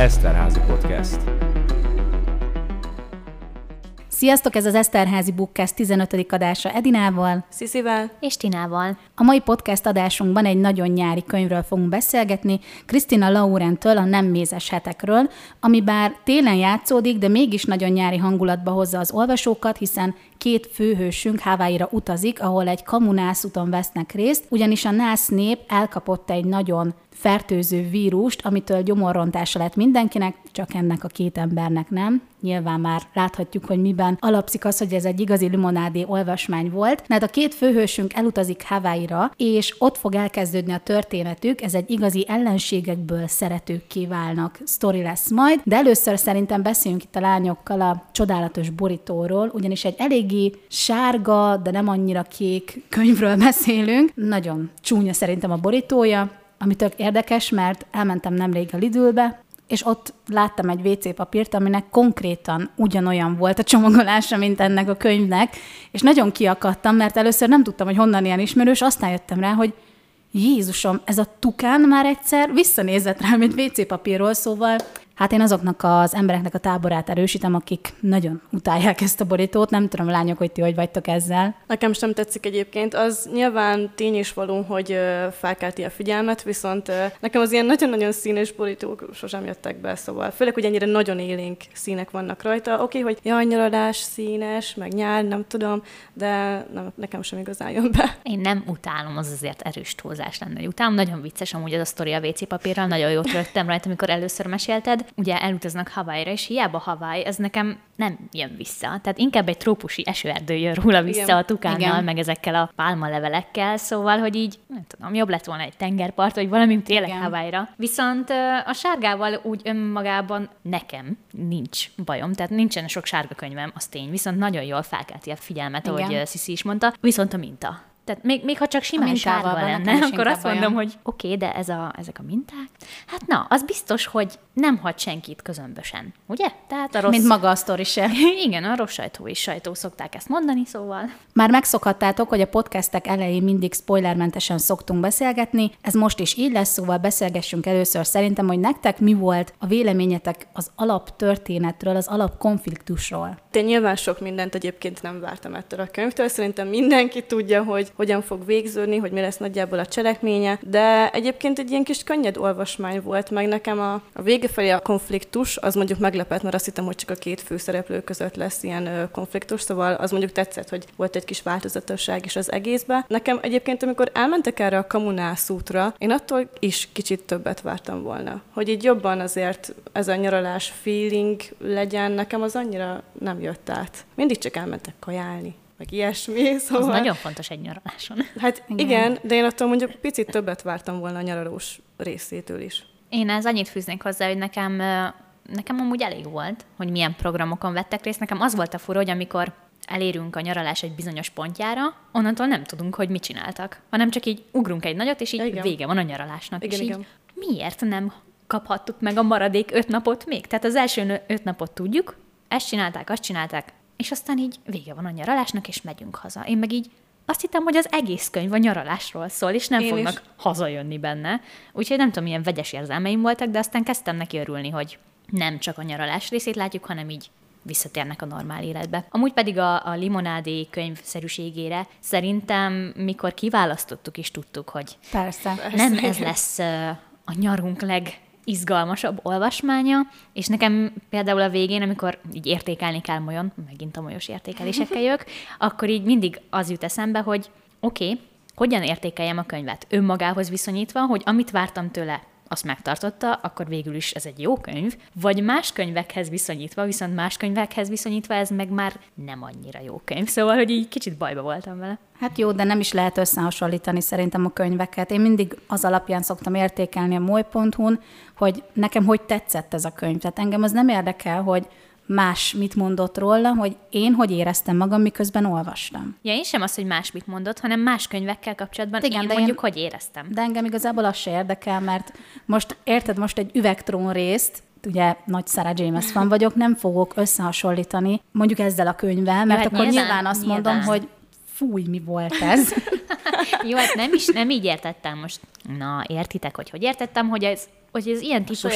Eszterházi Podcast. Sziasztok, ez az Eszterházi Bookcast 15. adása Edinával Sziszivel és Tinával. A mai podcast adásunkban egy nagyon nyári könyvről fogunk beszélgetni, Krisztina Laurentől a Nem mézes hetekről, ami bár télen játszódik, de mégis nagyon nyári hangulatba hozza az olvasókat, hiszen két főhősünk Hawaii-ra utazik, ahol egy kamunászúton vesznek részt, ugyanis a nász nép elkapott egy nagyon fertőző vírust, amitől gyomorrontása lett mindenkinek, csak ennek a két embernek nem. Nyilván már láthatjuk, hogy miben alapszik az, hogy ez egy igazi limonádé olvasmány volt. Mert a két főhősünk elutazik Hawaii-ra, és ott fog elkezdődni a történetük, ez egy igazi ellenségekből szeretők kiválnak sztori lesz majd, de először szerintem beszéljünk itt a lányokkal a csodálatos borítóról, ugyanis egy eléggé sárga, de nem annyira kék könyvről beszélünk. Nagyon csúnya szerintem a borítója, ami tök érdekes, mert elmentem nemrég a Lidlbe, és ott láttam egy WC papírt, aminek konkrétan ugyanolyan volt a csomagolása, mint ennek a könyvnek, és nagyon kiakadtam, mert először nem tudtam, hogy honnan ilyen ismerős, aztán jöttem rá, hogy Jézusom, ez a tukán már egyszer visszanézett rá, mint WC papírról, szóval Hát én azoknak az embereknek a táborát erősítem, akik nagyon utálják ezt a borítót. Nem tudom, lányok, hogy ti hogy vagytok ezzel. Nekem sem tetszik egyébként. Az nyilván tény is való, hogy felkelti a figyelmet, viszont nekem az ilyen nagyon-nagyon színes borítók sosem jöttek be, szóval főleg, hogy ennyire nagyon élénk színek vannak rajta. Oké, okay, hogy jaj, nyaradás, színes, meg nyár, nem tudom, de nem, nekem sem igazán jön be. Én nem utálom, az azért erős túlzás lenne. Utálom, nagyon vicces amúgy az a sztori a WC papírral, nagyon jót rögtem rajta, amikor először mesélted ugye elutaznak Hawaii-ra, és hiába Hawaii, ez nekem nem jön vissza. Tehát inkább egy trópusi esőerdő jön róla vissza Igen. a tukánnal, Igen. meg ezekkel a pálmalevelekkel, szóval, hogy így, nem tudom, jobb lett volna egy tengerpart, vagy valami tényleg Hawaii-ra. Viszont a sárgával úgy önmagában nekem nincs bajom, tehát nincsen sok sárga könyvem, az tény, viszont nagyon jól felkelti a figyelmet, Igen. ahogy Sziszi is mondta, viszont a minta tehát még, még ha csak simán sárga lenne, akkor azt mondom, hogy oké, okay, de ez a, ezek a minták, hát na, az biztos, hogy nem hagy senkit közömbösen, ugye? Tehát a rossz... Mint maga a sztori se. Igen, a rossz sajtó is sajtó szokták ezt mondani, szóval. Már megszokhattátok, hogy a podcastek elején mindig spoilermentesen szoktunk beszélgetni, ez most is így lesz, szóval beszélgessünk először szerintem, hogy nektek mi volt a véleményetek az alaptörténetről, az alapkonfliktusról. Én nyilván sok mindent egyébként nem vártam ettől a könyvtől, szerintem mindenki tudja, hogy hogyan fog végződni, hogy mi lesz nagyjából a cselekménye, de egyébként egy ilyen kis könnyed olvasmány volt, meg nekem a, a vége felé a konfliktus, az mondjuk meglepett, mert azt hittem, hogy csak a két főszereplő között lesz ilyen konfliktus, szóval az mondjuk tetszett, hogy volt egy kis változatosság is az egészben. Nekem egyébként, amikor elmentek erre a kamunász útra, én attól is kicsit többet vártam volna. Hogy így jobban azért ez a nyaralás feeling legyen, nekem az annyira nem jött át. Mindig csak elmentek kajálni meg ilyesmi. Szóval... Az nagyon fontos egy nyaraláson. Hát igen. igen, de én attól mondjuk picit többet vártam volna a nyaralós részétől is. Én ez annyit fűznék hozzá, hogy nekem, nekem amúgy elég volt, hogy milyen programokon vettek részt. Nekem az volt a fura, hogy amikor elérünk a nyaralás egy bizonyos pontjára, onnantól nem tudunk, hogy mit csináltak, hanem csak így ugrunk egy nagyot, és így igen. vége van a nyaralásnak. Igen, és igen. így miért nem kaphattuk meg a maradék öt napot még? Tehát az első öt napot tudjuk, ezt csinálták, azt csinálták, és aztán így vége van a nyaralásnak, és megyünk haza. Én meg így azt hittem, hogy az egész könyv a nyaralásról szól, és nem Én fognak is. hazajönni benne. Úgyhogy nem tudom, milyen vegyes érzelmeim voltak, de aztán kezdtem neki örülni, hogy nem csak a nyaralás részét látjuk, hanem így visszatérnek a normál életbe. Amúgy pedig a, a limonádé könyvszerűségére szerintem, mikor kiválasztottuk is tudtuk, hogy Persze. nem ez lesz a nyarunk leg izgalmasabb olvasmánya, és nekem például a végén, amikor így értékelni kell molyon, megint a molyos értékelésekkel jövök, akkor így mindig az jut eszembe, hogy oké, okay, hogyan értékeljem a könyvet? Önmagához viszonyítva, hogy amit vártam tőle, azt megtartotta, akkor végül is ez egy jó könyv, vagy más könyvekhez viszonyítva, viszont más könyvekhez viszonyítva ez meg már nem annyira jó könyv. Szóval, hogy így kicsit bajba voltam vele. Hát jó, de nem is lehet összehasonlítani szerintem a könyveket. Én mindig az alapján szoktam értékelni a moly.hu-n, hogy nekem hogy tetszett ez a könyv. Tehát engem az nem érdekel, hogy más mit mondott róla, hogy én hogy éreztem magam, miközben olvastam. Ja, én sem az, hogy más mit mondott, hanem más könyvekkel kapcsolatban Igen, én de mondjuk, én, hogy éreztem. De engem igazából az se érdekel, mert most, érted, most egy üvegtrón részt, ugye nagy Sarah James van vagyok, nem fogok összehasonlítani mondjuk ezzel a könyvvel, mert Jó, hát akkor nyilván, nyilván azt nyilván. mondom, hogy fúj, mi volt ez. Jó, hát nem is, nem így értettem most. Na, értitek, hogy hogy értettem, hogy ez hogy az ilyen típusú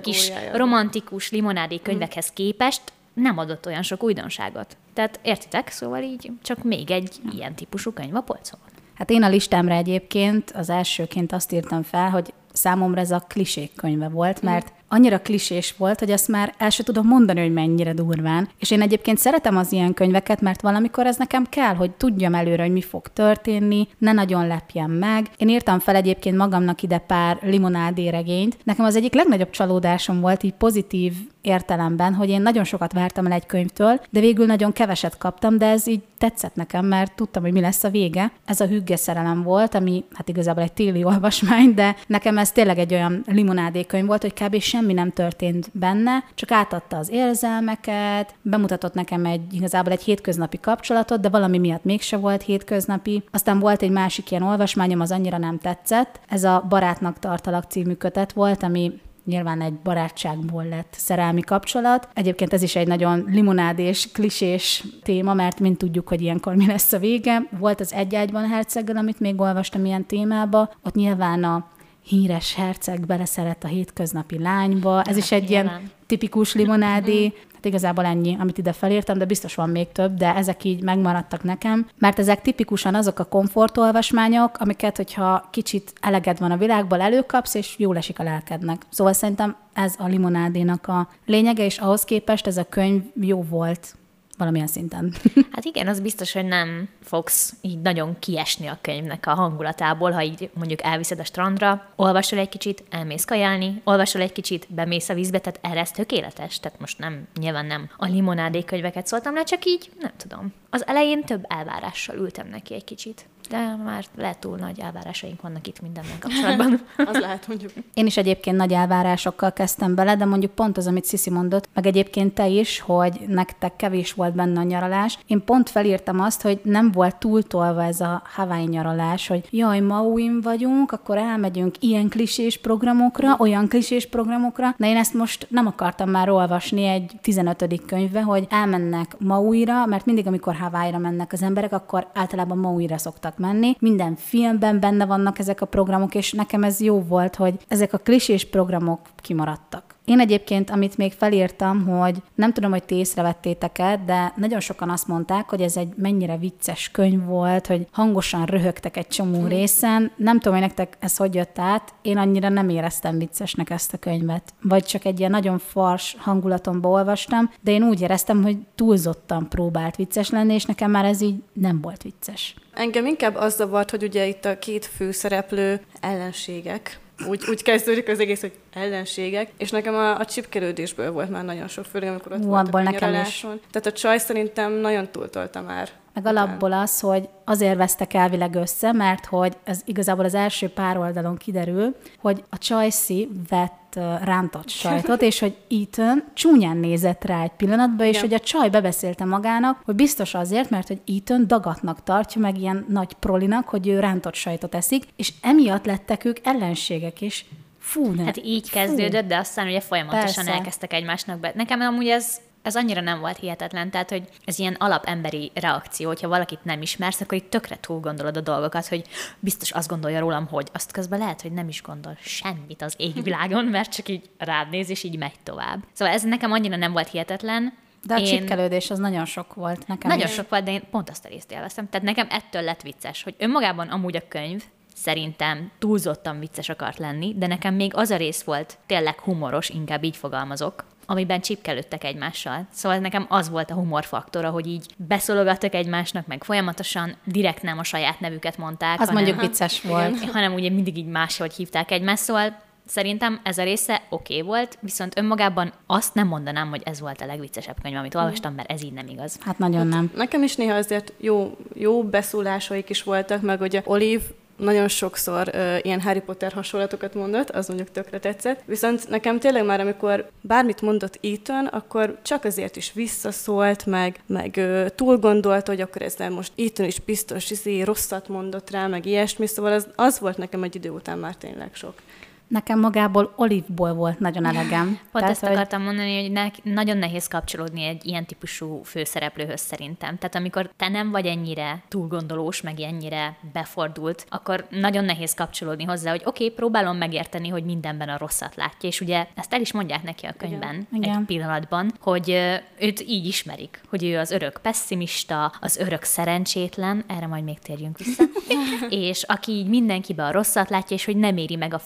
kis romantikus limonádé könyvekhez képest nem adott olyan sok újdonságot. Tehát értitek? Szóval így csak még egy ilyen típusú könyv a polcon. Hát én a listámra egyébként az elsőként azt írtam fel, hogy számomra ez a klisék könyve volt, mert annyira klisés volt, hogy azt már el sem tudom mondani, hogy mennyire durván. És én egyébként szeretem az ilyen könyveket, mert valamikor ez nekem kell, hogy tudjam előre, hogy mi fog történni, ne nagyon lepjen meg. Én írtam fel egyébként magamnak ide pár limonádé regényt. Nekem az egyik legnagyobb csalódásom volt így pozitív értelemben, hogy én nagyon sokat vártam el egy könyvtől, de végül nagyon keveset kaptam, de ez így tetszett nekem, mert tudtam, hogy mi lesz a vége. Ez a hügge szerelem volt, ami hát igazából egy téli olvasmány, de nekem ez tényleg egy olyan limonádé könyv volt, hogy kb. Semmi nem történt benne, csak átadta az érzelmeket, bemutatott nekem egy igazából egy hétköznapi kapcsolatot, de valami miatt mégse volt hétköznapi. Aztán volt egy másik ilyen olvasmányom, az annyira nem tetszett. Ez a Barátnak tartalak című kötet volt, ami nyilván egy barátságból lett szerelmi kapcsolat. Egyébként ez is egy nagyon limonádés, klisés téma, mert mind tudjuk, hogy ilyenkor mi lesz a vége. Volt az egy ágyban herceggel, amit még olvastam ilyen témába. Ott nyilván a híres herceg beleszeret a hétköznapi lányba. Ez is egy ilyen tipikus limonádé. Hát igazából ennyi, amit ide felírtam, de biztos van még több, de ezek így megmaradtak nekem, mert ezek tipikusan azok a komfortolvasmányok, amiket, hogyha kicsit eleged van a világból, előkapsz, és jól esik a lelkednek. Szóval szerintem ez a limonádénak a lényege, és ahhoz képest ez a könyv jó volt valamilyen szinten. Hát igen, az biztos, hogy nem fogsz így nagyon kiesni a könyvnek a hangulatából, ha így mondjuk elviszed a strandra, olvasol egy kicsit, elmész kajálni, olvasol egy kicsit, bemész a vízbe, tehát erre ez tökéletes. Tehát most nem, nyilván nem a limonádé könyveket szóltam le, csak így, nem tudom. Az elején több elvárással ültem neki egy kicsit de már lehet túl nagy elvárásaink vannak itt mindennel kapcsolatban. az lehet mondjuk. Én is egyébként nagy elvárásokkal kezdtem bele, de mondjuk pont az, amit Sziszi mondott, meg egyébként te is, hogy nektek kevés volt benne a nyaralás. Én pont felírtam azt, hogy nem volt túltolva ez a Hawaii nyaralás, hogy jaj, Mauim vagyunk, akkor elmegyünk ilyen klisés programokra, olyan klisés programokra, de én ezt most nem akartam már olvasni egy 15. könyvbe, hogy elmennek Mauira, mert mindig, amikor Hawaii-ra mennek az emberek, akkor általában Mauira szoktak menni. Minden filmben benne vannak ezek a programok, és nekem ez jó volt, hogy ezek a klisés programok kimaradtak. Én egyébként, amit még felírtam, hogy nem tudom, hogy ti észrevettétek-e, de nagyon sokan azt mondták, hogy ez egy mennyire vicces könyv volt, hogy hangosan röhögtek egy csomó részen. Nem tudom, hogy nektek ez hogy jött át. Én annyira nem éreztem viccesnek ezt a könyvet. Vagy csak egy ilyen nagyon fars hangulatomba olvastam, de én úgy éreztem, hogy túlzottan próbált vicces lenni, és nekem már ez így nem volt vicces. Engem inkább az zavart, hogy ugye itt a két főszereplő ellenségek, úgy, úgy kezdődik az egész, hogy ellenségek, és nekem a, a csipkelődésből volt már nagyon sok, főleg amikor ott volt a nekem is. Tehát a csaj szerintem nagyon túltolta már. Meg alapból az, hogy azért vesztek elvileg össze, mert hogy ez igazából az első pár oldalon kiderül, hogy a Csajci vett rántott sajtot, és hogy Ethan csúnyán nézett rá egy pillanatban, és Igen. hogy a csaj bebeszélte magának, hogy biztos azért, mert hogy Ethan dagatnak tartja, meg ilyen nagy prolinak, hogy ő rántott sajtot eszik, és emiatt lettek ők ellenségek, és Fú, ne. Hát így kezdődött, Fú. de aztán ugye folyamatosan Persze. elkezdtek egymásnak be. Nekem amúgy ez ez annyira nem volt hihetetlen, tehát, hogy ez ilyen alapemberi reakció, hogyha valakit nem ismersz, akkor itt tökre túl gondolod a dolgokat, hogy biztos azt gondolja rólam, hogy azt közben lehet, hogy nem is gondol semmit az égvilágon, mert csak így rád néz, és így megy tovább. Szóval ez nekem annyira nem volt hihetetlen, de a én... csipkelődés az nagyon sok volt nekem Nagyon is. sok volt, de én pont azt a részt élveztem. Tehát nekem ettől lett vicces, hogy önmagában amúgy a könyv szerintem túlzottan vicces akart lenni, de nekem még az a rész volt tényleg humoros, inkább így fogalmazok, amiben csipkelődtek egymással. Szóval nekem az volt a humorfaktora, hogy így beszologattak egymásnak, meg folyamatosan direkt nem a saját nevüket mondták. Az hanem, mondjuk vicces volt. Hanem ugye mindig így máshogy hívták egymást, szóval Szerintem ez a része oké okay volt, viszont önmagában azt nem mondanám, hogy ez volt a legviccesebb könyv, amit olvastam, mert ez így nem igaz. Hát nagyon nem. Hát nekem is néha azért jó, jó beszólásaik is voltak, meg ugye Olive nagyon sokszor uh, ilyen Harry Potter hasonlatokat mondott, az mondjuk tökre tetszett. Viszont nekem tényleg már, amikor bármit mondott Ethan, akkor csak azért is visszaszólt, meg, meg uh, túl gondolt, hogy akkor ezzel most Ethan is biztos izé, rosszat mondott rá, meg ilyesmi, szóval az, az volt nekem egy idő után már tényleg sok. Nekem magából olívból volt nagyon elegem. Pont Tehát, ezt hogy- akartam mondani, hogy ne, nagyon nehéz kapcsolódni egy ilyen típusú főszereplőhöz szerintem. Tehát amikor te nem vagy ennyire túlgondolós, meg ennyire befordult, akkor nagyon nehéz kapcsolódni hozzá, hogy oké, okay, próbálom megérteni, hogy mindenben a rosszat látja, és ugye ezt el is mondják neki a könyvben Igen. egy pillanatban, hogy őt így ismerik, hogy ő az örök pessimista, az örök szerencsétlen, erre majd még térjünk vissza, és aki így mindenkiben a rosszat látja, és hogy nem éri meg a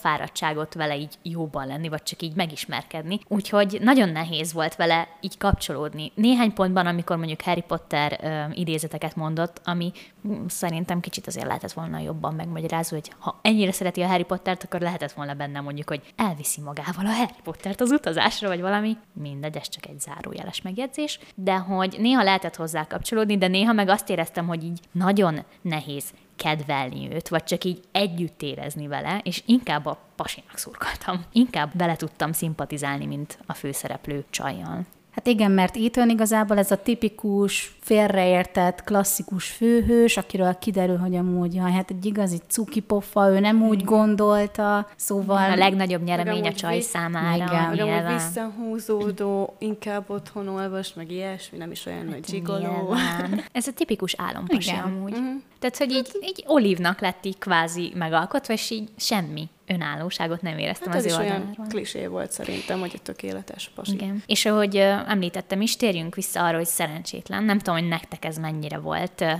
fáradtságot vele így jóban lenni, vagy csak így megismerkedni. Úgyhogy nagyon nehéz volt vele így kapcsolódni. Néhány pontban, amikor mondjuk Harry Potter ö, idézeteket mondott, ami mm, szerintem kicsit azért lehetett volna jobban megmagyarázó, hogy ha ennyire szereti a Harry Pottert, akkor lehetett volna benne mondjuk, hogy elviszi magával a Harry Pottert az utazásra, vagy valami. Mindegy, ez csak egy zárójeles megjegyzés. De hogy néha lehetett hozzá kapcsolódni, de néha meg azt éreztem, hogy így nagyon nehéz kedvelni őt, vagy csak így együtt érezni vele, és inkább a pasinak szurkoltam. Inkább vele tudtam szimpatizálni, mint a főszereplő csajjal. Hát igen, mert Ethan igazából ez a tipikus, félreértett, klasszikus főhős, akiről kiderül, hogy amúgy, jaj, hát egy igazi cukipofa, ő nem úgy gondolta, szóval... A legnagyobb nyeremény a csaj vi- számára. Igen. Amúgy visszahúzódó, inkább otthon olvas, meg ilyesmi, nem is olyan nagy zsigoló. Ez a tipikus álompasi amúgy. Uh-huh. Tehát, hogy így, így olívnak lett így kvázi megalkotva, és így semmi önállóságot nem éreztem Hát ez az is ő olyan oldaláról. klisé volt szerintem, hogy egy tökéletes pasi. Igen. És ahogy említettem is, térjünk vissza arra, hogy szerencsétlen. Nem tudom, hogy nektek ez mennyire volt ö,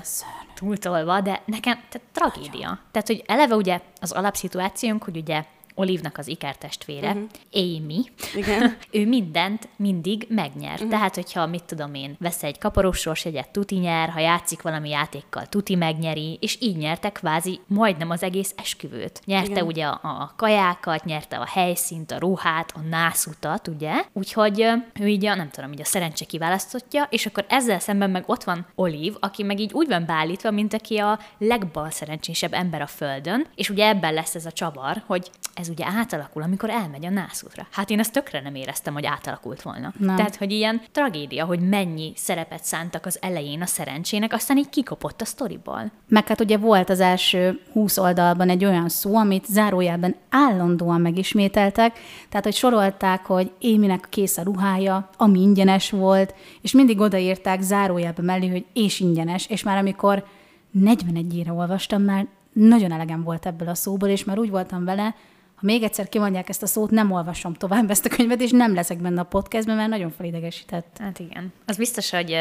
túltolva, de nekem tehát tragédia. Tehát, hogy eleve ugye az alapszituációnk, hogy ugye Olivnak az ikertestvére, uh-huh. Amy, Igen. ő mindent mindig megnyer. Uh-huh. Tehát, hogyha, mit tudom én, vesz egy kaparós sorsjegyet, tuti nyer, ha játszik valami játékkal, tuti megnyeri, és így nyerte kvázi majdnem az egész esküvőt. Nyerte Igen. ugye a, a kajákat, nyerte a helyszínt, a ruhát, a nászutat, ugye? Úgyhogy ő így a, nem tudom, így a szerencse kiválasztottja, és akkor ezzel szemben meg ott van Olive, aki meg így úgy van beállítva, mint aki a legbalszerencsésebb ember a földön, és ugye ebben lesz ez a csavar, hogy ez ugye átalakul, amikor elmegy a nászútra. Hát én ezt tökre nem éreztem, hogy átalakult volna. Nem. Tehát, hogy ilyen tragédia, hogy mennyi szerepet szántak az elején a szerencsének, aztán így kikopott a sztoriból. Meg hát ugye volt az első 20 oldalban egy olyan szó, amit zárójelben állandóan megismételtek, tehát hogy sorolták, hogy Éminek kész a ruhája, ami ingyenes volt, és mindig odaírták zárójelben mellé, hogy és ingyenes, és már amikor 41 éra olvastam, már nagyon elegem volt ebből a szóból, és már úgy voltam vele, ha még egyszer kimondják ezt a szót, nem olvasom tovább ezt a könyvet, és nem leszek benne a podcastben, mert nagyon felidegesített. Hát igen. Az biztos, hogy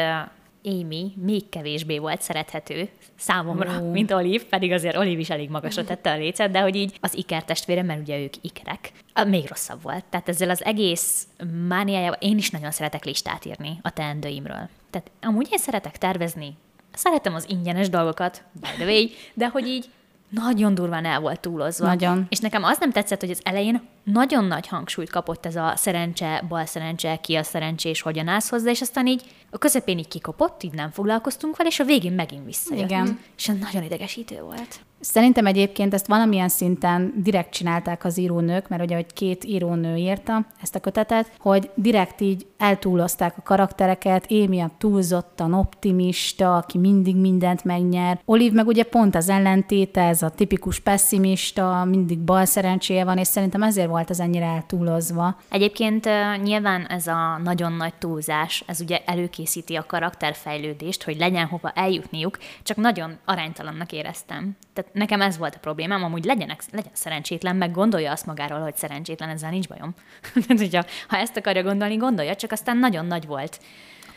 Amy még kevésbé volt szerethető számomra, Ó. mint Olive, pedig azért Olive is elég magasra tette a lécet, de hogy így az ikertestvére, mert ugye ők ikerek, még rosszabb volt. Tehát ezzel az egész mániájával én is nagyon szeretek listát írni a teendőimről. Tehát amúgy én szeretek tervezni, szeretem az ingyenes dolgokat, by the way, de hogy így nagyon durván el volt túlozva. Nagyon. És nekem az nem tetszett, hogy az elején nagyon nagy hangsúlyt kapott ez a szerencse, bal szerencse, ki a szerencsés, hogyan állsz hozzá, és aztán így a közepén így kikopott, így nem foglalkoztunk vele, és a végén megint visszajött. Igen. És ez nagyon idegesítő volt. Szerintem egyébként ezt valamilyen szinten direkt csinálták az írónők, mert ugye, hogy két írónő írta ezt a kötetet, hogy direkt így eltúlozták a karaktereket, Émi a túlzottan optimista, aki mindig mindent megnyer. Olive meg ugye pont az ellentéte, ez a tipikus pessimista, mindig bal szerencséje van, és szerintem ezért volt ez ennyire eltúlozva. Egyébként nyilván ez a nagyon nagy túlzás, ez ugye előkészíti a karakterfejlődést, hogy legyen hova eljutniuk, csak nagyon aránytalannak éreztem. Tehát nekem ez volt a problémám, amúgy legyenek, legyen szerencsétlen, meg gondolja azt magáról, hogy szerencsétlen, ezzel nincs bajom. Tehát, hogyha, ha ezt akarja gondolni, gondolja, csak aztán nagyon nagy volt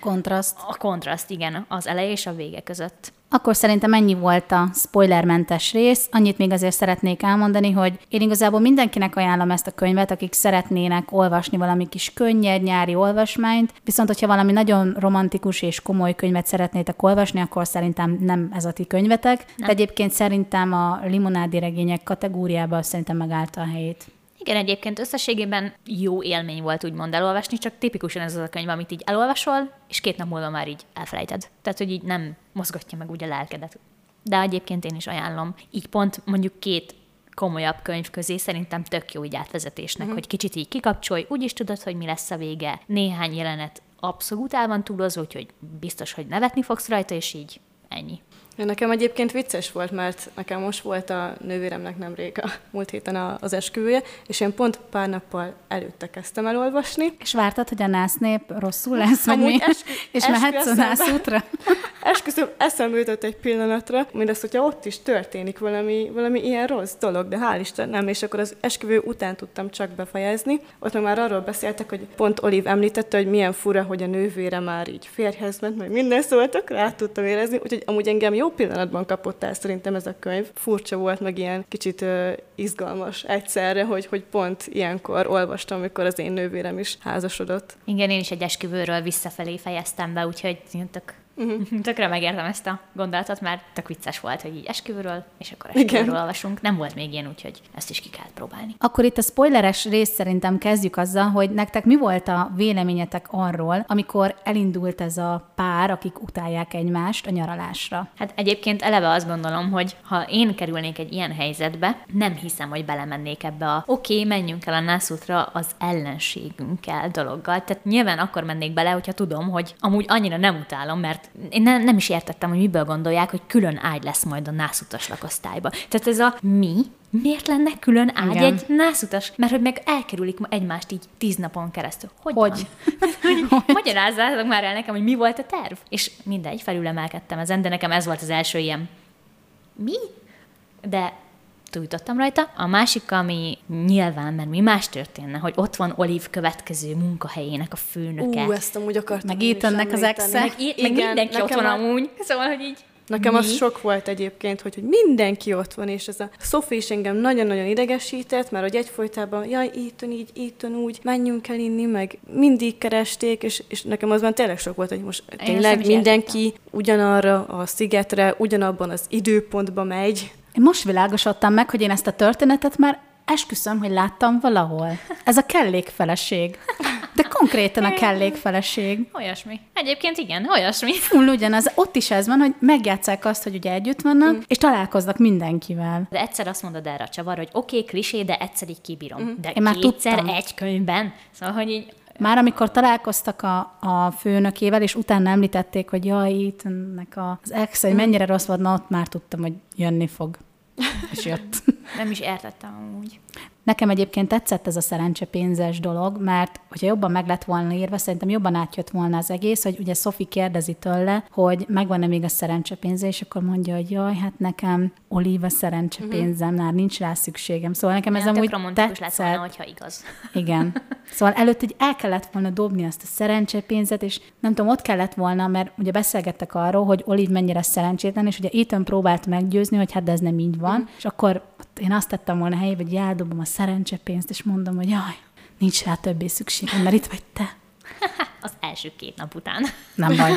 Kontraszt. a kontraszt, igen, az eleje és a vége között. Akkor szerintem ennyi volt a spoilermentes rész. Annyit még azért szeretnék elmondani, hogy én igazából mindenkinek ajánlom ezt a könyvet, akik szeretnének olvasni valami kis könnyed nyári olvasmányt, viszont hogyha valami nagyon romantikus és komoly könyvet szeretnétek olvasni, akkor szerintem nem ez a ti könyvetek. De egyébként szerintem a limonádi regények kategóriában szerintem megállta a helyét. Igen, egyébként összességében jó élmény volt úgymond elolvasni, csak tipikusan ez az a könyv, amit így elolvasol, és két nap múlva már így elfelejted. Tehát, hogy így nem mozgatja meg úgy a lelkedet. De egyébként én is ajánlom. Így pont mondjuk két komolyabb könyv közé szerintem tök jó így átvezetésnek, uh-huh. hogy kicsit így kikapcsolj, úgyis tudod, hogy mi lesz a vége. Néhány jelenet abszolút el van túlozva, úgyhogy biztos, hogy nevetni fogsz rajta, és így ennyi. Nekem egyébként vicces volt, mert nekem most volt a nővéremnek nemrég a múlt héten a, az esküvője, és én pont pár nappal előtte kezdtem el olvasni. És vártad, hogy a nász nép rosszul lesz, vagy mi? eskü- és eskü mehetsz a eszembe. nász útra? Esküszöm, eszembe jutott egy pillanatra, mindezt, hogyha ott is történik valami, valami ilyen rossz dolog, de hál' Isten nem, és akkor az esküvő után tudtam csak befejezni. Ott már arról beszéltek, hogy pont Oliv említette, hogy milyen fura, hogy a nővére már így férjhez ment, meg minden tökre át tudtam érezni, úgyhogy amúgy engem jó pillanatban kapott el szerintem ez a könyv. Furcsa volt, meg ilyen kicsit uh, izgalmas egyszerre, hogy, hogy pont ilyenkor olvastam, amikor az én nővérem is házasodott. Igen, én is egy esküvőről visszafelé fejeztem be, úgyhogy tök, uh-huh. tökre megértem ezt a gondolatot, mert tök vicces volt, hogy így esküvőről, és akkor esküvőről Igen. olvasunk. Nem volt még ilyen, úgyhogy ezt is ki kellett próbálni. Akkor itt a spoileres részt szerintem kezdjük azzal, hogy nektek mi volt a véleményetek arról, amikor elindult ez a pár, akik utálják egymást a nyaralásra. Hát egyébként eleve azt gondolom, hogy ha én kerülnék egy ilyen helyzetbe, nem hiszem, hogy belemennék ebbe a oké, okay, menjünk el a nászútra az ellenségünkkel dologgal. Tehát nyilván akkor mennék bele, hogyha tudom, hogy amúgy annyira nem utálom, mert én ne, nem is értettem, hogy miből gondolják, hogy külön ágy lesz majd a nászutas lakosztályba. Tehát ez a mi? Miért lenne külön ágy Igen. egy nászutas? Mert hogy meg elkerülik egymást így tíz napon keresztül. Hogy? Hogy? van? Magyarázzátok már el nekem, hogy mi volt a terv. És mindegy, felülemelkedtem ezen, de nekem ez volt az első ilyen mi? De túljutottam rajta. A másik, ami nyilván, mert mi más történne, hogy ott van Oliv következő munkahelyének a főnöke. Ú, ezt amúgy akartam Meg én is Ethannek az exe. meg, meg mindenki ott van a- amúgy. Szóval, hogy így Nekem mi? az sok volt egyébként, hogy, hogy mindenki ott van, és ez a Sophie is engem nagyon-nagyon idegesített, mert hogy egyfolytában, jaj, Ethan így, Ethan úgy, menjünk el inni, meg mindig keresték, és, és nekem az már tényleg sok volt, hogy most tényleg mindenki ugyanarra a szigetre, ugyanabban az időpontba megy. Én most világosodtam meg, hogy én ezt a történetet már esküszöm, hogy láttam valahol. Ez a kellékfeleség. De konkrétan a kellékfeleség. Olyasmi. Egyébként igen, olyasmi. Full ugyanaz. Ott is ez van, hogy megjátszák azt, hogy ugye együtt vannak, mm. és találkoznak mindenkivel. De egyszer azt mondod erre a csavar, hogy oké, okay, klisé, de egyszer így kibírom. De Én már kétszer tudtam. egy könyvben. Szóval, hogy így Már amikor találkoztak a, a főnökével, és utána említették, hogy jaj, itt ennek az ex, hogy mennyire rossz volt, na ott már tudtam, hogy jönni fog. És jött. nem is értettem amúgy. Nekem egyébként tetszett ez a szerencsepénzes dolog, mert hogyha jobban meg lett volna írva, szerintem jobban átjött volna az egész, hogy ugye Sophie kérdezi tőle, hogy megvan-e még a szerencsepénze, és akkor mondja, hogy jaj, hát nekem Oliva szerencsepénzem, már nincs rá szükségem. Szóval nekem ez Olyan amúgy romantikus lett tetszett. volna, hogyha igaz. Igen. Szóval előtt így el kellett volna dobni azt a szerencsépénzet, és nem tudom, ott kellett volna, mert ugye beszélgettek arról, hogy Olive mennyire szerencsétlen, és ugye Ethan próbált meggyőzni, hogy hát de ez nem így van, és akkor én azt tettem volna helyébe, hogy eldobom a szerencsépénzt, és mondom, hogy jaj, nincs rá többé szükségem, mert itt vagy te. Az első két nap után. Nem baj.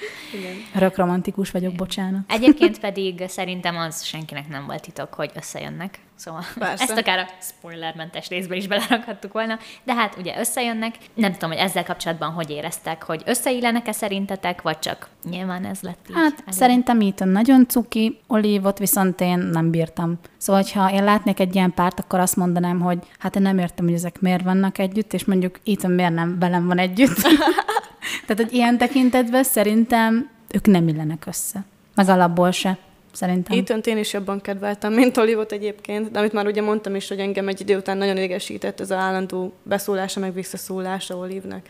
Örök romantikus vagyok, bocsánat. Egyébként pedig szerintem az senkinek nem volt titok, hogy összejönnek. Szóval Persze. ezt akár a spoilermentes részbe is belerakhattuk volna. De hát ugye összejönnek. Nem tudom, hogy ezzel kapcsolatban hogy éreztek, hogy összeillenek-e szerintetek, vagy csak nyilván ez lett így. Hát elég. szerintem Ethan nagyon cuki, Olivot viszont én nem bírtam. Szóval, ha én látnék egy ilyen párt, akkor azt mondanám, hogy hát én nem értem, hogy ezek miért vannak együtt, és mondjuk Ethan miért nem velem van együtt. Tehát, hogy ilyen tekintetben szerintem ők nem illenek össze. Meg alapból se, szerintem. Ethan én is jobban kedveltem, mint Olivot egyébként, de amit már ugye mondtam is, hogy engem egy idő után nagyon idegesített ez az állandó beszólása, meg visszaszólása Olivnek.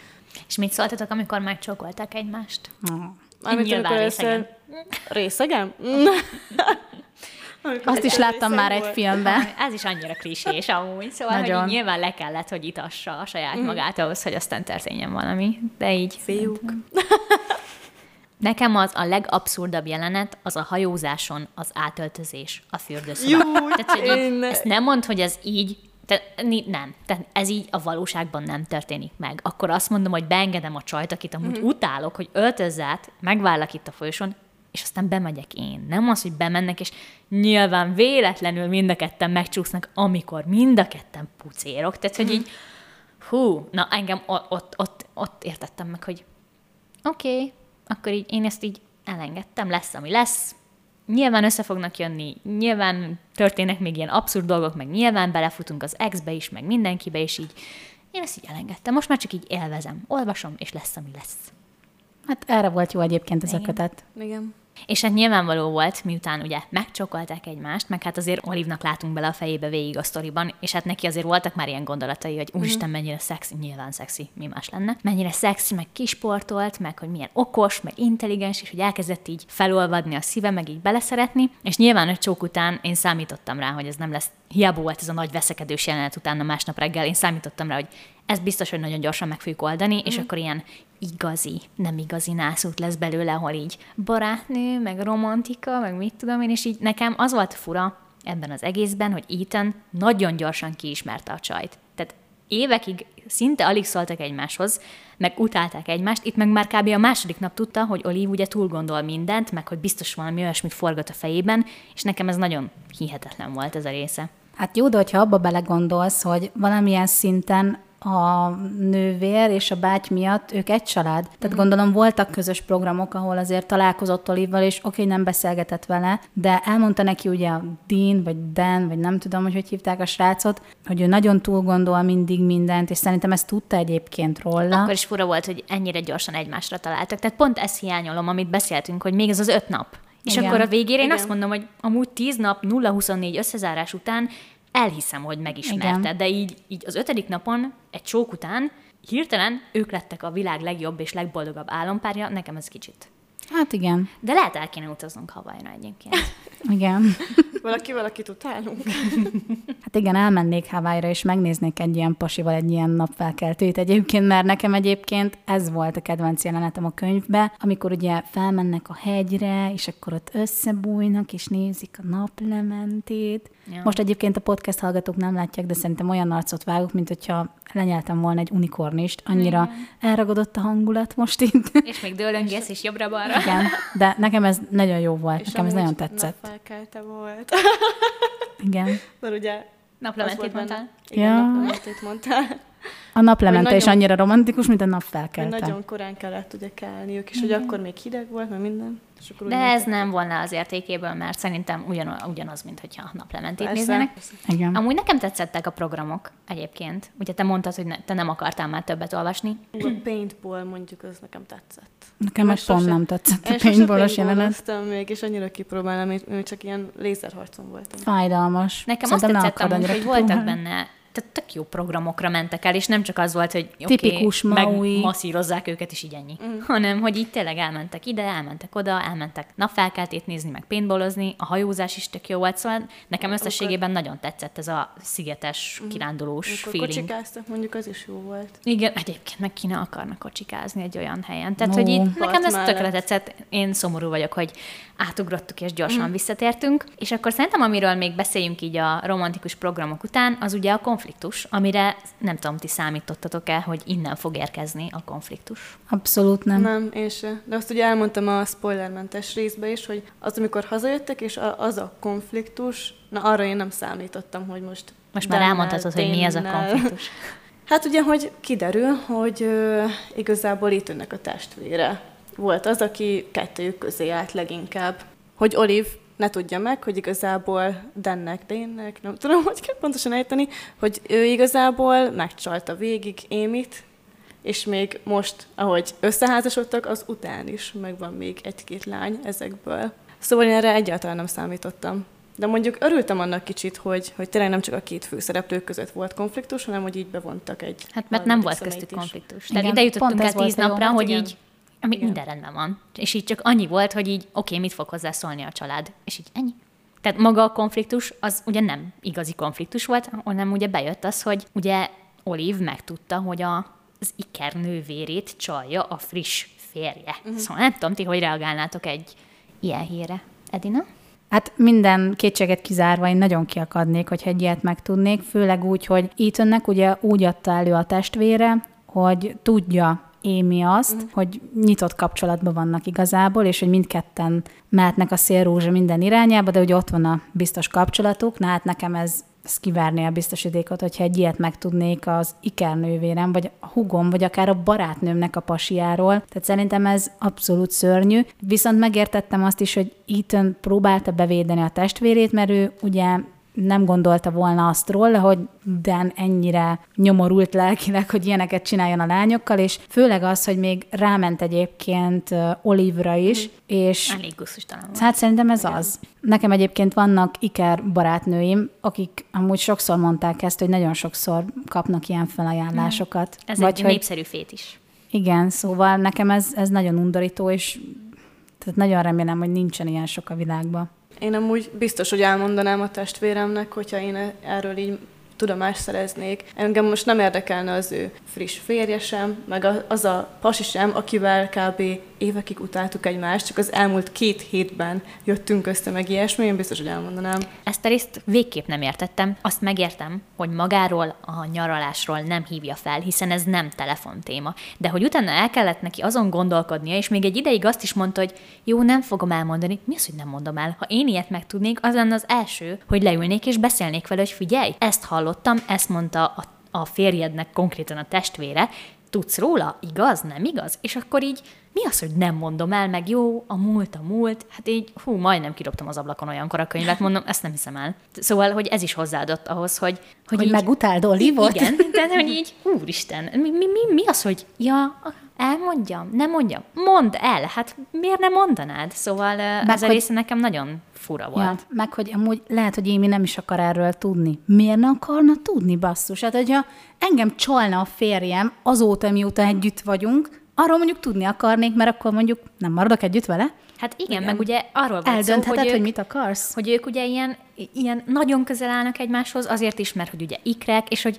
És mit szóltatok, amikor megcsókolták egymást? Oh. Mármint Nyilván részegen. Részegen? Azt is láttam már egy volt. filmben. Ez is annyira klisés amúgy, szóval hogy Nagyon. így nyilván le kellett, hogy itassa a saját magát ahhoz, hogy aztán történjen valami. De így Fiúk. Nekem az a legabszurdabb jelenet, az a hajózáson az átöltözés a fürdőszobában. Tehát, hogy így, ezt nem mond, hogy ez így, te, nem, tehát ez így a valóságban nem történik meg. Akkor azt mondom, hogy beengedem a csajt, akit amúgy Mhm. utálok, hogy öltözz át, megvárlak itt a folyosón, és aztán bemegyek én. Nem az, hogy bemennek, és nyilván véletlenül mind a ketten megcsúsznak, amikor mind a ketten pucérok. Tehát, Mhm. hogy így, hú, na engem ott, ott, ott, értettem meg, hogy oké, okay, akkor így én ezt így elengedtem, lesz, ami lesz. Nyilván össze fognak jönni, nyilván történnek még ilyen abszurd dolgok, meg nyilván belefutunk az ex-be is, meg mindenkibe, és így én ezt így elengedtem. Most már csak így élvezem, olvasom, és lesz, ami lesz. Hát erre volt jó egyébként ez a Igen. kötet. Igen. És hát nyilvánvaló volt, miután ugye megcsokolták egymást, meg hát azért Olivnak látunk bele a fejébe végig a sztoriban, és hát neki azért voltak már ilyen gondolatai, hogy úristen, mennyire szexi, nyilván szexi, mi más lenne, mennyire szexi, meg kisportolt, meg hogy milyen okos, meg intelligens, és hogy elkezdett így felolvadni a szíve, meg így beleszeretni, és nyilván a csók után én számítottam rá, hogy ez nem lesz, hiába volt ez a nagy veszekedős jelenet utána másnap reggel, én számítottam rá, hogy ez biztos, hogy nagyon gyorsan meg fogjuk oldani, mm. és akkor ilyen igazi, nem igazi nászút lesz belőle, ahol így barátnő, meg romantika, meg mit tudom én, és így nekem az volt fura ebben az egészben, hogy Ethan nagyon gyorsan kiismerte a csajt. Tehát évekig szinte alig szóltak egymáshoz, meg utálták egymást, itt meg már kb. a második nap tudta, hogy Olive ugye túl gondol mindent, meg hogy biztos valami olyasmit forgat a fejében, és nekem ez nagyon hihetetlen volt ez a része. Hát jó, de hogyha abba belegondolsz, hogy valamilyen szinten a nővér és a báty miatt ők egy család. Tehát mm. gondolom voltak közös programok, ahol azért találkozott Olivval, és oké, okay, nem beszélgetett vele, de elmondta neki ugye a Dean, vagy Dan, vagy nem tudom, hogy hogy hívták a srácot, hogy ő nagyon túl gondol mindig mindent, és szerintem ezt tudta egyébként róla. Akkor is fura volt, hogy ennyire gyorsan egymásra találtak. Tehát pont ezt hiányolom, amit beszéltünk, hogy még ez az öt nap. És Igen. akkor a végére én Igen. azt mondom, hogy amúgy 10 nap 0-24 összezárás után elhiszem, hogy megismerte, Igen. de így, így az ötödik napon, egy csók után, hirtelen ők lettek a világ legjobb és legboldogabb állampárja, nekem ez kicsit. Hát igen. De lehet el kéne utaznunk Havajra egyébként. Igen. Valaki valakit utálunk. Hát igen, elmennék Hawaii-ra, és megnéznék egy ilyen pasival egy ilyen napfelkeltőt egyébként, mert nekem egyébként ez volt a kedvenc jelenetem a könyvbe, amikor ugye felmennek a hegyre, és akkor ott összebújnak, és nézik a naplementét. Ja. Most egyébként a podcast hallgatók nem látják, de szerintem olyan arcot vágok, mint hogyha lenyeltem volna egy unikornist. Annyira mm. elragadott a hangulat most itt. És még dőlöngész, és jobbra-balra. Igen, de nekem ez nagyon jó volt, és nekem ez nagyon tetszett. Napfelkelte volt. Igen. Mert ugye... Naplementét mondtál? Igen, ja. naplementét mondtál. A naplemente nagyon, is annyira romantikus, mint a nap felkelte. Nagyon korán kellett ugye kelniük, és hogy akkor még hideg volt, mert minden. És akkor De ez nem volna az értékéből, mert szerintem ugyan, ugyanaz, mint hogyha naplementét Persze. néznének. Igen. Amúgy nekem tetszettek a programok egyébként. Ugye te mondtad, hogy ne, te nem akartál már többet olvasni. A paintball mondjuk, az nekem tetszett. Nekem meg pont nem tetszett a paintballos jelenet. még, és annyira kipróbálom, hogy csak ilyen lézerharcon voltam. Fájdalmas. Nekem Szerintem azt tetszett amúgy, hogy voltak benne tehát tök jó programokra mentek el, és nem csak az volt, hogy okay, Tipikus Maui. megmasszírozzák őket, és így ennyi. Mm. Hanem, hogy így tényleg elmentek ide, elmentek oda, elmentek napfelkeltét nézni, meg paintballozni, a hajózás is tök jó volt, szóval nekem összességében Akkor... nagyon tetszett ez a szigetes, mm. kirándulós Amikor feeling. kocsikáztak, mondjuk az is jó volt. Igen, egyébként meg ki ne akarnak kocsikázni egy olyan helyen. Tehát, no. hogy itt nekem ez tökre tetszett. Én szomorú vagyok, hogy átugrottuk és gyorsan mm. visszatértünk. És akkor szerintem, amiről még beszéljünk így a romantikus programok után, az ugye a konfliktus, amire nem tudom, ti számítottatok-e, hogy innen fog érkezni a konfliktus? Abszolút nem. Nem, én se. De azt ugye elmondtam a spoilermentes részbe is, hogy az, amikor hazajöttek, és az a konfliktus, na arra én nem számítottam, hogy most most már elmondhatod, hogy mi ez a konfliktus. Hát ugye, hogy kiderül, hogy ö, igazából itt önnek a testvére volt az, aki kettőjük közé állt leginkább. Hogy Olive ne tudja meg, hogy igazából Dennek, Dénnek, nem tudom, hogy kell pontosan ejteni, hogy ő igazából megcsalta végig Émit, és még most, ahogy összeházasodtak, az után is megvan még egy-két lány ezekből. Szóval én erre egyáltalán nem számítottam. De mondjuk örültem annak kicsit, hogy, hogy tényleg nem csak a két főszereplő között volt konfliktus, hanem hogy így bevontak egy... Hát mert nem volt köztük konfliktus. Tehát ide jutottunk el tíz napra, hogy így ami Igen. minden rendben van. És így csak annyi volt, hogy így, oké, okay, mit fog hozzászólni a család. És így ennyi. Tehát maga a konfliktus, az ugye nem igazi konfliktus volt, hanem ugye bejött az, hogy ugye Olive megtudta, hogy a, az Iker nővérét csalja a friss férje. Uh-huh. Szóval nem tudom ti, hogy reagálnátok egy ilyen híre. Edina? Hát minden kétséget kizárva én nagyon kiakadnék, hogyha egy ilyet megtudnék, főleg úgy, hogy Ethannek ugye úgy adta elő a testvére, hogy tudja, Émi azt, mm. hogy nyitott kapcsolatban vannak igazából, és hogy mindketten mehetnek a szélrózsa minden irányába, de hogy ott van a biztos kapcsolatuk. Na hát nekem ez, ez kivárné a biztosítékot, hogyha egy ilyet megtudnék az ikernővérem, vagy a hugom, vagy akár a barátnőmnek a pasiáról. Tehát szerintem ez abszolút szörnyű. Viszont megértettem azt is, hogy Ethan próbálta bevédeni a testvérét, mert ő ugye nem gondolta volna azt róla, hogy Dan ennyire nyomorult lelkileg, hogy ilyeneket csináljon a lányokkal, és főleg az, hogy még ráment egyébként Olivra is, mm. és... Elég gusztustalan volt. Hát szerintem ez az. Nekem egyébként vannak iker barátnőim, akik amúgy sokszor mondták ezt, hogy nagyon sokszor kapnak ilyen felajánlásokat. Ez Vagy egy hogy népszerű fét is. igen, szóval nekem ez, ez nagyon undorító, és tehát nagyon remélem, hogy nincsen ilyen sok a világban. Én amúgy biztos, hogy elmondanám a testvéremnek, hogyha én erről így tudomást szereznék. Engem most nem érdekelne az ő friss férje sem, meg az a pasi sem, akivel kb. évekig utáltuk egymást, csak az elmúlt két hétben jöttünk össze meg ilyesmi, én biztos, hogy elmondanám. Ezt a részt végképp nem értettem. Azt megértem, hogy magáról a nyaralásról nem hívja fel, hiszen ez nem telefontéma. De hogy utána el kellett neki azon gondolkodnia, és még egy ideig azt is mondta, hogy jó, nem fogom elmondani. Mi az, hogy nem mondom el? Ha én ilyet megtudnék, az lenne az első, hogy leülnék és beszélnék vele, hogy figyelj, ezt hallottam, ezt mondta a, a férjednek konkrétan a testvére, tudsz róla? Igaz? Nem igaz? És akkor így mi az, hogy nem mondom el, meg jó, a múlt a múlt, hát így, hú, majdnem kidobtam az ablakon olyankor a könyvet, mondom, ezt nem hiszem el. Szóval, hogy ez is hozzáadott ahhoz, hogy... Hogy, hogy megutáld Olivot? Igen, tehát, hogy így, úristen, mi, mi, mi, mi az, hogy, ja, elmondjam, nem mondjam, mondd el, hát miért nem mondanád? Szóval meg ez a hogy- része nekem nagyon fura volt. Ja, meg hogy amúgy lehet, hogy Émi nem is akar erről tudni. Miért ne akarna tudni, basszus? Hát, hogyha engem csalna a férjem azóta, mióta együtt vagyunk, arról mondjuk tudni akarnék, mert akkor mondjuk nem maradok együtt vele. Hát igen, igen, meg ugye arról volt szó, hogy, hogy, ők, mit akarsz. hogy ők ugye ilyen, ilyen nagyon közel állnak egymáshoz, azért is, mert hogy ugye ikrek, és hogy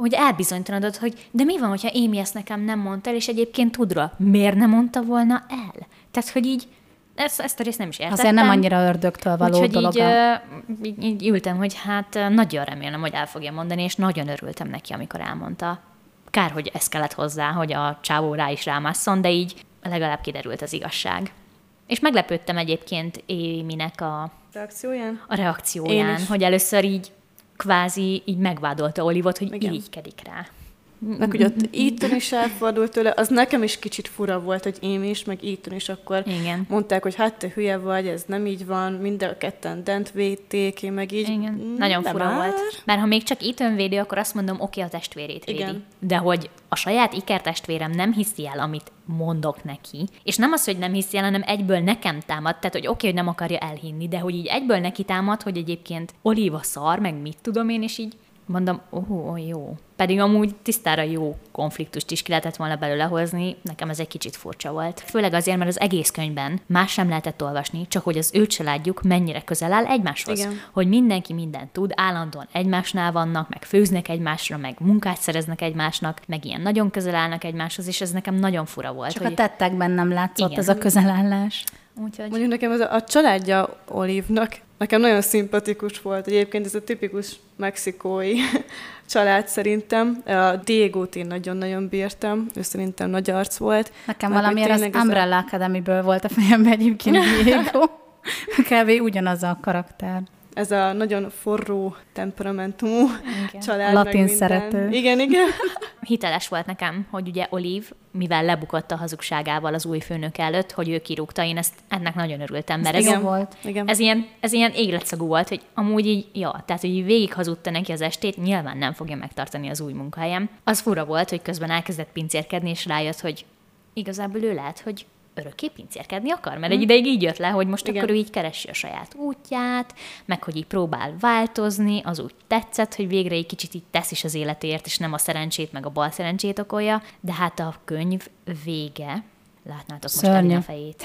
hogy elbizonytalanodott, hogy de mi van, hogyha Émi ezt nekem nem mondta el, és egyébként tud róla. Miért nem mondta volna el? Tehát, hogy így, ezt, ezt a részt nem is értettem. Azért nem annyira ördögtől való Úgyhogy dolog. így, a- így, így ültem, hogy hát nagyon remélem, hogy el fogja mondani, és nagyon örültem neki, amikor elmondta. Kár, hogy ez kellett hozzá, hogy a csávó rá is rámásszon, de így legalább kiderült az igazság. És meglepődtem egyébként Éminek a, Reakcióján? a reakcióján, hogy először így kvázi így megvádolta Olivot, hogy Igen. irigykedik rá. Meg hogy ott Ethan is elfordult tőle, az nekem is kicsit fura volt, hogy én is, meg Ethan is akkor Igen. mondták, hogy hát te hülye vagy, ez nem így van, mind a ketten dent védték, én meg így... Igen, "Mm, nagyon fura már?" volt. Mert ha még csak Ethan védi, akkor azt mondom, oké, a testvérét védi. Igen. De hogy a saját ikertestvérem nem hiszi el, amit mondok neki, és nem az, hogy nem hiszi el, hanem egyből nekem támad, tehát hogy oké, hogy nem akarja elhinni, de hogy így egyből neki támad, hogy egyébként Oliva szar, meg mit tudom én, és így mondom, ó, oh, jó. Pedig amúgy tisztára jó konfliktust is ki lehetett volna belőle hozni, nekem ez egy kicsit furcsa volt. Főleg azért, mert az egész könyvben más sem lehetett olvasni, csak hogy az ő családjuk mennyire közel áll egymáshoz. Igen. Hogy mindenki mindent tud, állandóan egymásnál vannak, meg főznek egymásra, meg munkát szereznek egymásnak, meg ilyen nagyon közel állnak egymáshoz, és ez nekem nagyon fura volt. Csak hogy... a tettekben nem látszott Igen. ez a közelállás. Úgyhogy... Mondjuk nekem az a, a családja Olivnak, nekem nagyon szimpatikus volt. Egyébként ez a tipikus mexikói család szerintem. A Diego-t én nagyon-nagyon bírtam, ő szerintem nagy arc volt. Nekem hogy valamiért az ez a- Umbrella Academy-ből volt a fejemben egyébként Diego. Kb. ugyanaz a karakter. Ez a nagyon forró temperamentumú Igen. család. Latin szerető. Igen, igen. hiteles volt nekem, hogy ugye Oliv, mivel lebukott a hazugságával az új főnök előtt, hogy ő kirúgta, én ezt ennek nagyon örültem, mert ez, Igen. igen. volt. Igen. ez, ilyen, ez ilyen életszagú volt, hogy amúgy így, ja, tehát hogy így végig hazudta neki az estét, nyilván nem fogja megtartani az új munkahelyem. Az fura volt, hogy közben elkezdett pincérkedni, és rájött, hogy igazából ő lehet, hogy örökké pincérkedni akar, mert egy ideig így jött le, hogy most Igen. akkor ő így keresi a saját útját, meg hogy így próbál változni, az úgy tetszett, hogy végre egy kicsit így tesz is az életéért, és nem a szerencsét, meg a bal szerencsét okolja, de hát a könyv vége, látnátok most Szörnyű. Elina fejét.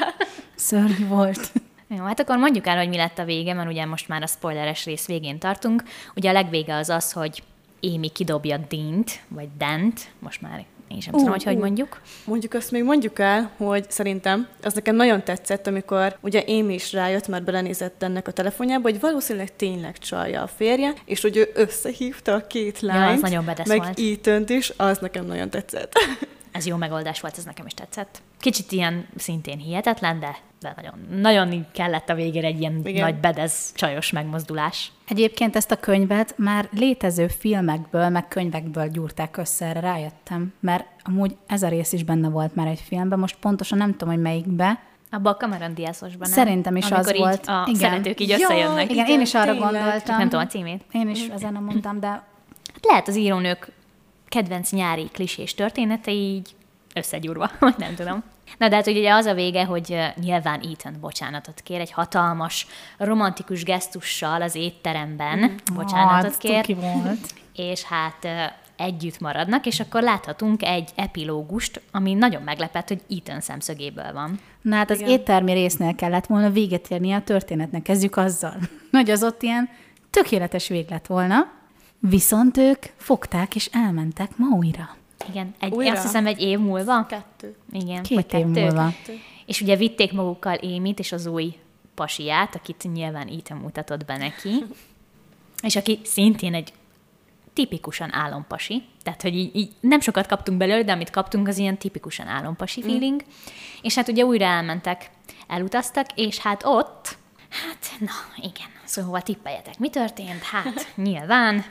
Szörnyű volt. Jó, hát akkor mondjuk el, hogy mi lett a vége, mert ugye most már a spoileres rész végén tartunk. Ugye a legvége az az, hogy Amy kidobja Dint, vagy Dent, most már én sem tudom, Ú, hogy hogy ú. mondjuk. Mondjuk azt még mondjuk el, hogy szerintem az nekem nagyon tetszett, amikor ugye én is rájött, mert belenézett ennek a telefonjába, hogy valószínűleg tényleg csalja a férje, és hogy ő összehívta a két Ja, lányt, az nagyon meg volt. ethan is, az nekem nagyon tetszett. Ez jó megoldás volt, ez nekem is tetszett. Kicsit ilyen szintén hihetetlen, de, de nagyon, nagyon kellett a végére egy ilyen Igen. Igen. nagy bedez csajos megmozdulás. Egyébként ezt a könyvet már létező filmekből, meg könyvekből gyúrták össze, erre rájöttem, mert amúgy ez a rész is benne volt már egy filmben, most pontosan nem tudom, hogy melyikbe, Abba a Cameron Diazosban, nem? Szerintem is Amikor az így volt. A Igen. szeretők így összejönnek. Igen, én is arra tényleg. gondoltam. Nem tudom a címét. Én is ezen mondtam, de Lehet az írónők kedvenc nyári klisés története így összegyúrva, vagy nem tudom. Na de hát ugye az a vége, hogy nyilván Ethan bocsánatot kér, egy hatalmas, romantikus gesztussal az étteremben bocsánatot hát, kér, volt. és hát együtt maradnak, és akkor láthatunk egy epilógust, ami nagyon meglepett, hogy Ethan szemszögéből van. Na hát az éttermi résznél kellett volna véget érni a történetnek. Kezdjük azzal, hogy az ott ilyen tökéletes vég lett volna, viszont ők fogták és elmentek Mauira. Igen, egy, Újra? azt hiszem egy év múlva. Kettő. Igen, Két vagy év kettő. múlva. És ugye vitték magukkal Émit és az új pasiát, akit nyilván Ethan mutatott be neki, és aki szintén egy tipikusan álompasi, tehát hogy így, így nem sokat kaptunk belőle, de amit kaptunk, az ilyen tipikusan álompasi feeling. És hát ugye újra elmentek, elutaztak, és hát ott, hát na igen, szóval tippeljetek, mi történt? Hát nyilván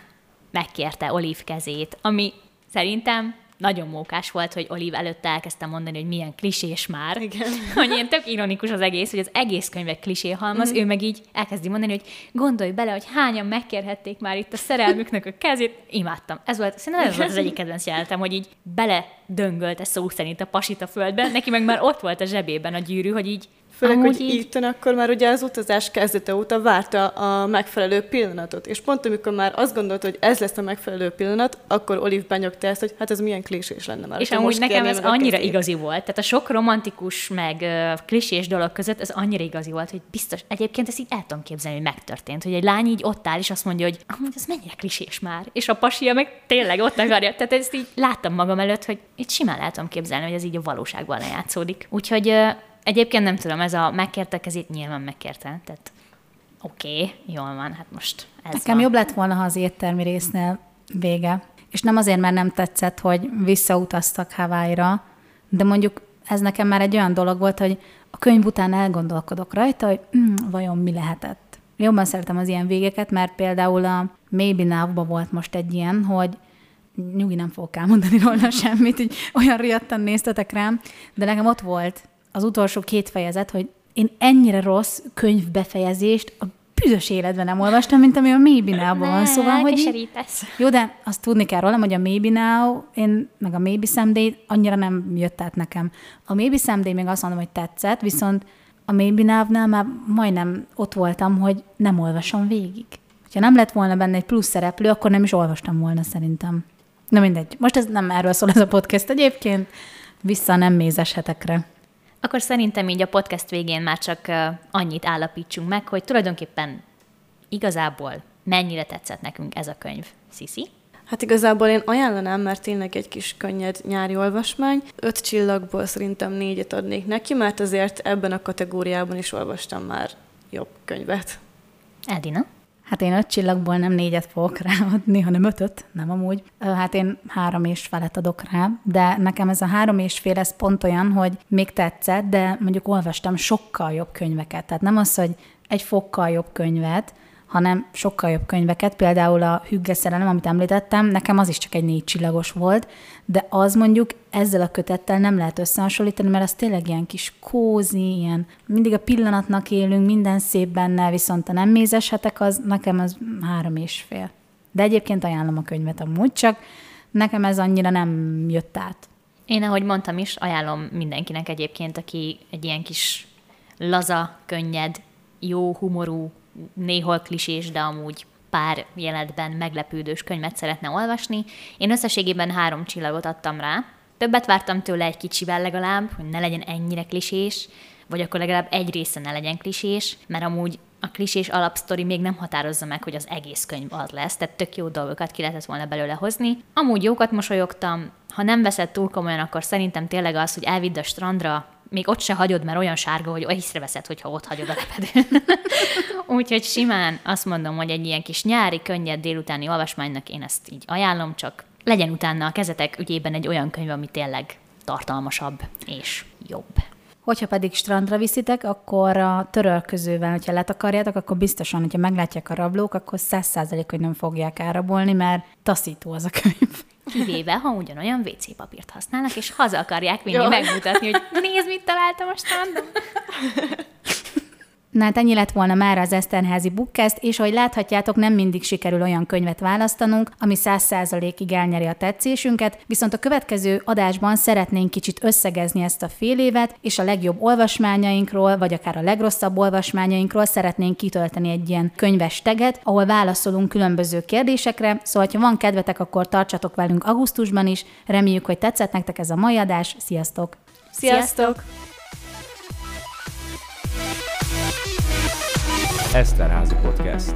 megkérte Olive kezét, ami szerintem nagyon mókás volt, hogy Olive előtte elkezdte mondani, hogy milyen klisés már. Igen. hogy ilyen tök ironikus az egész, hogy az egész könyv egy klisé halmaz, mm. ő meg így elkezdi mondani, hogy gondolj bele, hogy hányan megkérhették már itt a szerelmüknek a kezét. Imádtam. Ez volt, szerintem ez volt az egyik kedvenc jelenetem, hogy így bele döngölte szó szerint a pasit a földbe, neki meg már ott volt a zsebében a gyűrű, hogy így Főleg, amúgy hogy Ethan akkor már ugye az utazás kezdete óta várta a megfelelő pillanatot. És pont amikor már azt gondolta, hogy ez lesz a megfelelő pillanat, akkor Olive benyögte ezt, hogy hát ez milyen klisés lenne már. És amúgy nekem ez annyira kezét. igazi volt. Tehát a sok romantikus, meg uh, klisés dolog között ez annyira igazi volt, hogy biztos, egyébként ezt így el tudom képzelni, hogy megtörtént, hogy egy lány így ott áll, és azt mondja, hogy amúgy ez mennyire klisés már. És a pasia meg tényleg ott akarja. Tehát ezt így láttam magam előtt, hogy itt simán tudom képzelni, hogy ez így a valóságban lejátszódik. Úgyhogy uh, egyébként nem tudom, ez a megkérte kezét nyilván megkérte. Tehát oké, okay, jól van, hát most ez Nekem van. jobb lett volna, ha az éttermi résznél vége. És nem azért, mert nem tetszett, hogy visszautaztak Hawaii-ra, de mondjuk ez nekem már egy olyan dolog volt, hogy a könyv után elgondolkodok rajta, hogy hm, vajon mi lehetett. Jobban szeretem az ilyen végeket, mert például a Maybe now volt most egy ilyen, hogy nyugi nem fogok elmondani róla semmit, így olyan riadtan néztetek rám, de nekem ott volt az utolsó két fejezet, hogy én ennyire rossz könyvbefejezést a büdös életben nem olvastam, mint ami a Maybe Now-ban van. Szóval, hogy keserítesz. jó, de azt tudni kell rólam, hogy a Maybe Now, én meg a Maybe Someday annyira nem jött át nekem. A Maybe Someday még azt mondom, hogy tetszett, viszont a Maybe Now-nál már majdnem ott voltam, hogy nem olvasom végig. Ha nem lett volna benne egy plusz szereplő, akkor nem is olvastam volna szerintem. Na mindegy. Most ez nem erről szól ez a podcast egyébként. Vissza nem mézes hetekre. Akkor szerintem így a podcast végén már csak annyit állapítsunk meg, hogy tulajdonképpen igazából mennyire tetszett nekünk ez a könyv. Sziszi? Hát igazából én ajánlanám, mert tényleg egy kis könnyed nyári olvasmány. Öt csillagból szerintem négyet adnék neki, mert azért ebben a kategóriában is olvastam már jobb könyvet. Edina? Hát én öt csillagból nem négyet fogok ráadni, hanem ötöt, nem amúgy. Hát én három és felet adok rá, de nekem ez a három és fél, ez pont olyan, hogy még tetszett, de mondjuk olvastam sokkal jobb könyveket. Tehát nem az, hogy egy fokkal jobb könyvet, hanem sokkal jobb könyveket, például a Hügge szerelem, amit említettem, nekem az is csak egy négy csillagos volt, de az mondjuk ezzel a kötettel nem lehet összehasonlítani, mert az tényleg ilyen kis kózi, ilyen mindig a pillanatnak élünk, minden szép benne, viszont a nem mézes hetek, az nekem az három és fél. De egyébként ajánlom a könyvet amúgy, csak nekem ez annyira nem jött át. Én, ahogy mondtam is, ajánlom mindenkinek egyébként, aki egy ilyen kis laza, könnyed, jó humorú, néhol klisés, de amúgy pár jelenetben meglepődős könyvet szeretne olvasni. Én összességében három csillagot adtam rá. Többet vártam tőle egy kicsivel legalább, hogy ne legyen ennyire klisés, vagy akkor legalább egy része ne legyen klisés, mert amúgy a klisés alapsztori még nem határozza meg, hogy az egész könyv az lesz, tehát tök jó dolgokat ki lehetett volna belőle hozni. Amúgy jókat mosolyogtam, ha nem veszed túl komolyan, akkor szerintem tényleg az, hogy elvidd a strandra, még ott se hagyod, mert olyan sárga, hogy észreveszed, hogyha ott hagyod a lepedőn. Úgyhogy simán azt mondom, hogy egy ilyen kis nyári, könnyed délutáni olvasmánynak én ezt így ajánlom, csak legyen utána a kezetek ügyében egy olyan könyv, ami tényleg tartalmasabb és jobb. Hogyha pedig strandra viszitek, akkor a törölközővel, hogyha letakarjátok, akkor biztosan, hogyha meglátják a rablók, akkor száz százalék, hogy nem fogják elrabolni, mert taszító az a könyv. kivéve, ha ugyanolyan WC papírt használnak, és haza akarják vinni, megmutatni, hogy nézd, mit találtam a strandon. Hát ennyi lett volna már az Eszterházi Bookcast, és ahogy láthatjátok, nem mindig sikerül olyan könyvet választanunk, ami száz százalékig elnyeri a tetszésünket, viszont a következő adásban szeretnénk kicsit összegezni ezt a fél évet, és a legjobb olvasmányainkról, vagy akár a legrosszabb olvasmányainkról szeretnénk kitölteni egy ilyen könyves teget, ahol válaszolunk különböző kérdésekre, szóval ha van kedvetek, akkor tartsatok velünk augusztusban is, reméljük, hogy tetszett nektek ez a mai adás, sziasztok! Sziasztok! Eszterházi Podcast.